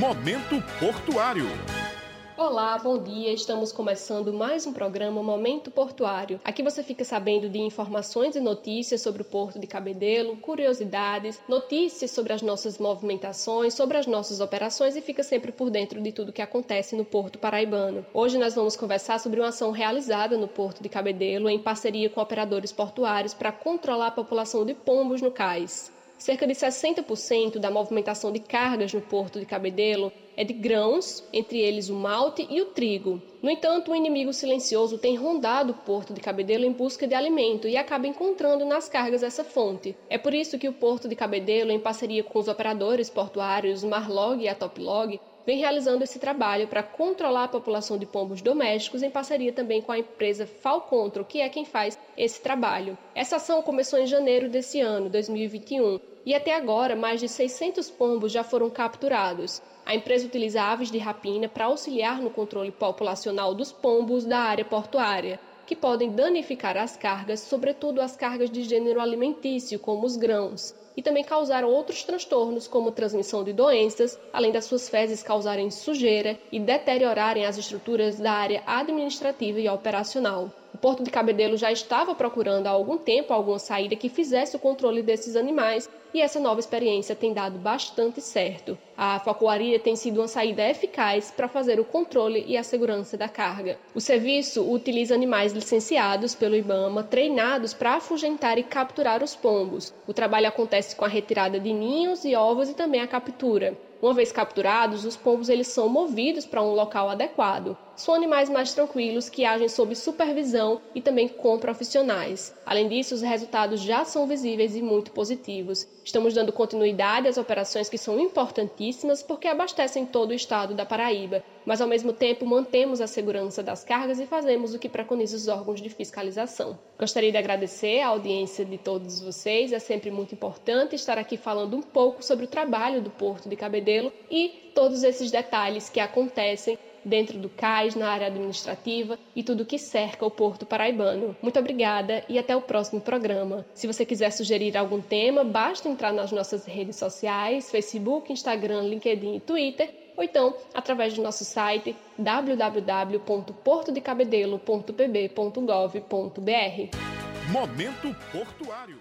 Momento Portuário. Olá, bom dia. Estamos começando mais um programa Momento Portuário. Aqui você fica sabendo de informações e notícias sobre o Porto de Cabedelo, curiosidades, notícias sobre as nossas movimentações, sobre as nossas operações e fica sempre por dentro de tudo que acontece no Porto Paraibano. Hoje nós vamos conversar sobre uma ação realizada no Porto de Cabedelo em parceria com operadores portuários para controlar a população de pombos no cais. Cerca de 60% da movimentação de cargas no porto de Cabedelo é de grãos, entre eles o malte e o trigo. No entanto, o inimigo silencioso tem rondado o porto de Cabedelo em busca de alimento e acaba encontrando nas cargas essa fonte. É por isso que o porto de Cabedelo, em parceria com os operadores portuários Marlog e a Toplog, vem realizando esse trabalho para controlar a população de pombos domésticos em parceria também com a empresa Falcontro, que é quem faz esse trabalho. Essa ação começou em janeiro desse ano, 2021, e até agora mais de 600 pombos já foram capturados. A empresa utiliza aves de rapina para auxiliar no controle populacional dos pombos da área portuária, que podem danificar as cargas, sobretudo as cargas de gênero alimentício, como os grãos e também causar outros transtornos, como transmissão de doenças, além das suas fezes causarem sujeira e deteriorarem as estruturas da área administrativa e operacional. Porto de Cabedelo já estava procurando há algum tempo alguma saída que fizesse o controle desses animais e essa nova experiência tem dado bastante certo. A facuaria tem sido uma saída eficaz para fazer o controle e a segurança da carga. O serviço utiliza animais licenciados pelo IBAMA, treinados para afugentar e capturar os pombos. O trabalho acontece com a retirada de ninhos e ovos e também a captura. Uma vez capturados, os pombos eles são movidos para um local adequado. São animais mais tranquilos que agem sob supervisão e também com profissionais. Além disso, os resultados já são visíveis e muito positivos. Estamos dando continuidade às operações que são importantíssimas porque abastecem todo o estado da Paraíba, mas ao mesmo tempo mantemos a segurança das cargas e fazemos o que preconiza os órgãos de fiscalização. Gostaria de agradecer a audiência de todos vocês, é sempre muito importante estar aqui falando um pouco sobre o trabalho do Porto de Cabedelo e todos esses detalhes que acontecem dentro do cais, na área administrativa e tudo que cerca o Porto Paraibano. Muito obrigada e até o próximo programa. Se você quiser sugerir algum tema, basta entrar nas nossas redes sociais, Facebook, Instagram, LinkedIn e Twitter, ou então através do nosso site www.portodecabedelo.pb.gov.br. Momento Portuário